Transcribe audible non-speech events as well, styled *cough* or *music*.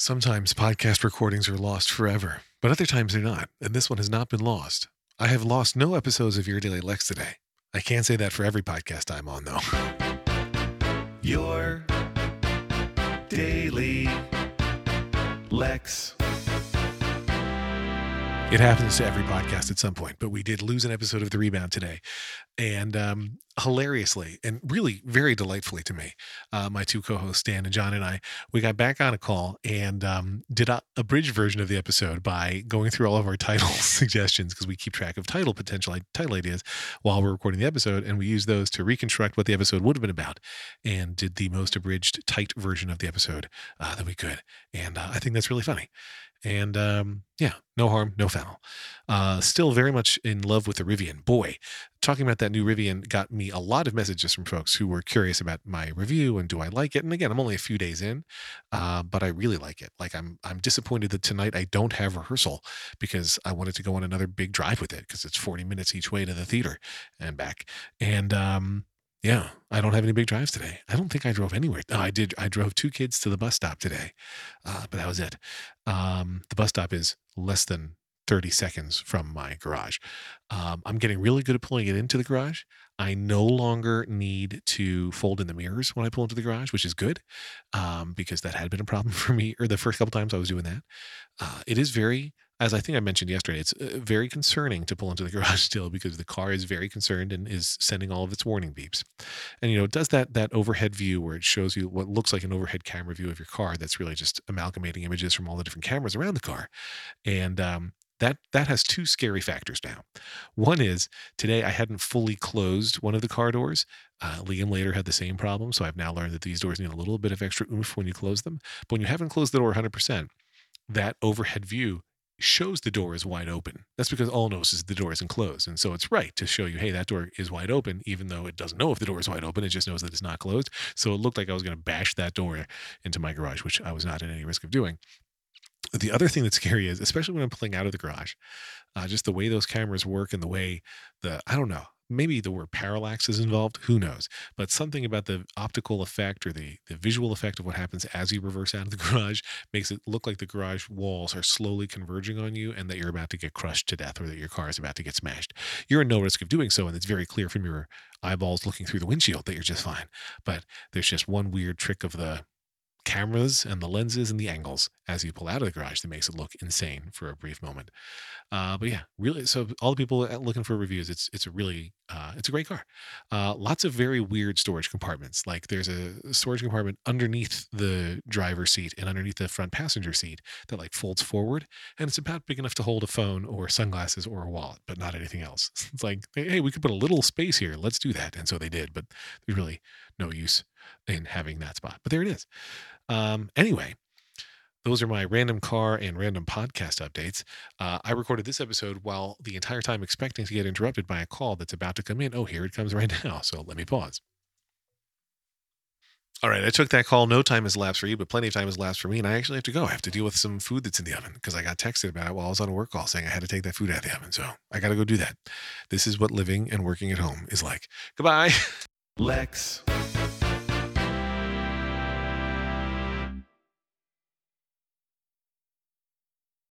Sometimes podcast recordings are lost forever, but other times they're not, and this one has not been lost. I have lost no episodes of Your Daily Lex today. I can't say that for every podcast I'm on, though. Your Daily Lex. It happens to every podcast at some point, but we did lose an episode of The Rebound today. And um, hilariously, and really very delightfully to me, uh, my two co hosts, Dan and John, and I, we got back on a call and um, did a, a bridge version of the episode by going through all of our title *laughs* suggestions because we keep track of title potential title ideas while we're recording the episode. And we use those to reconstruct what the episode would have been about and did the most abridged, tight version of the episode uh, that we could. And uh, I think that's really funny. And um, yeah, no harm, no foul. Uh, still very much in love with the Rivian. Boy, talking about that new Rivian got me a lot of messages from folks who were curious about my review and do I like it? And again, I'm only a few days in, uh, but I really like it. Like I'm, I'm disappointed that tonight I don't have rehearsal because I wanted to go on another big drive with it because it's 40 minutes each way to the theater and back. And um, yeah, I don't have any big drives today. I don't think I drove anywhere. No, I did. I drove two kids to the bus stop today, uh, but that was it. Um, the bus stop is less than 30 seconds from my garage. Um, I'm getting really good at pulling it into the garage. I no longer need to fold in the mirrors when I pull into the garage, which is good um, because that had been a problem *laughs* for me, or the first couple times I was doing that. Uh, it is very as I think I mentioned yesterday, it's uh, very concerning to pull into the *laughs* garage still because the car is very concerned and is sending all of its warning beeps. And you know, it does that that overhead view where it shows you what looks like an overhead camera view of your car. That's really just amalgamating images from all the different cameras around the car. And um, that that has two scary factors now. One is today I hadn't fully closed one of the car doors. Uh, Liam later had the same problem, so I've now learned that these doors need a little bit of extra oomph when you close them. But when you haven't closed the door 100%, that overhead view shows the door is wide open. That's because all knows is the door isn't closed. And so it's right to show you, hey, that door is wide open, even though it doesn't know if the door is wide open. It just knows that it's not closed. So it looked like I was going to bash that door into my garage, which I was not at any risk of doing. The other thing that's scary is, especially when I'm pulling out of the garage, uh, just the way those cameras work and the way the, I don't know, maybe the word parallax is involved who knows? But something about the optical effect or the, the visual effect of what happens as you reverse out of the *laughs* garage makes it look like the garage walls are slowly converging on you and that you're about to get crushed to death or that your car is about to get smashed. You're in no risk of doing so and it's very clear from your eyeballs looking through the windshield that you're just fine. But there's just one weird trick of the cameras and the lenses and the angles as you pull out of the garage that makes it look insane for a brief moment. Uh, but yeah, really. So all the people looking for reviews, it's it's a really uh, it's a great car. Uh, lots of very weird storage compartments. Like there's a storage compartment underneath the driver's seat and underneath the front passenger seat that like folds forward, and it's about big enough to hold a phone or sunglasses or a wallet, but not anything else. *laughs* It's like hey, we could put a little space here. Let's do that. And so they did, but there's really no use in having that spot. But there it is. Um, anyway, those are my random car and random podcast updates. Uh, I recorded this episode while the entire time expecting to get interrupted by a call that's about to come in. Oh, here it comes *laughs* right now. So let me pause. All right, I took that call. No time has lapsed for you, but plenty of time has lapsed for me. And I actually have to go. I have to deal with some food that's in the oven because I got texted about it while I was on a work call saying I had to take that food out of the oven. So I got to go do that. This is what living and working at home is like. Goodbye. *laughs* Lex.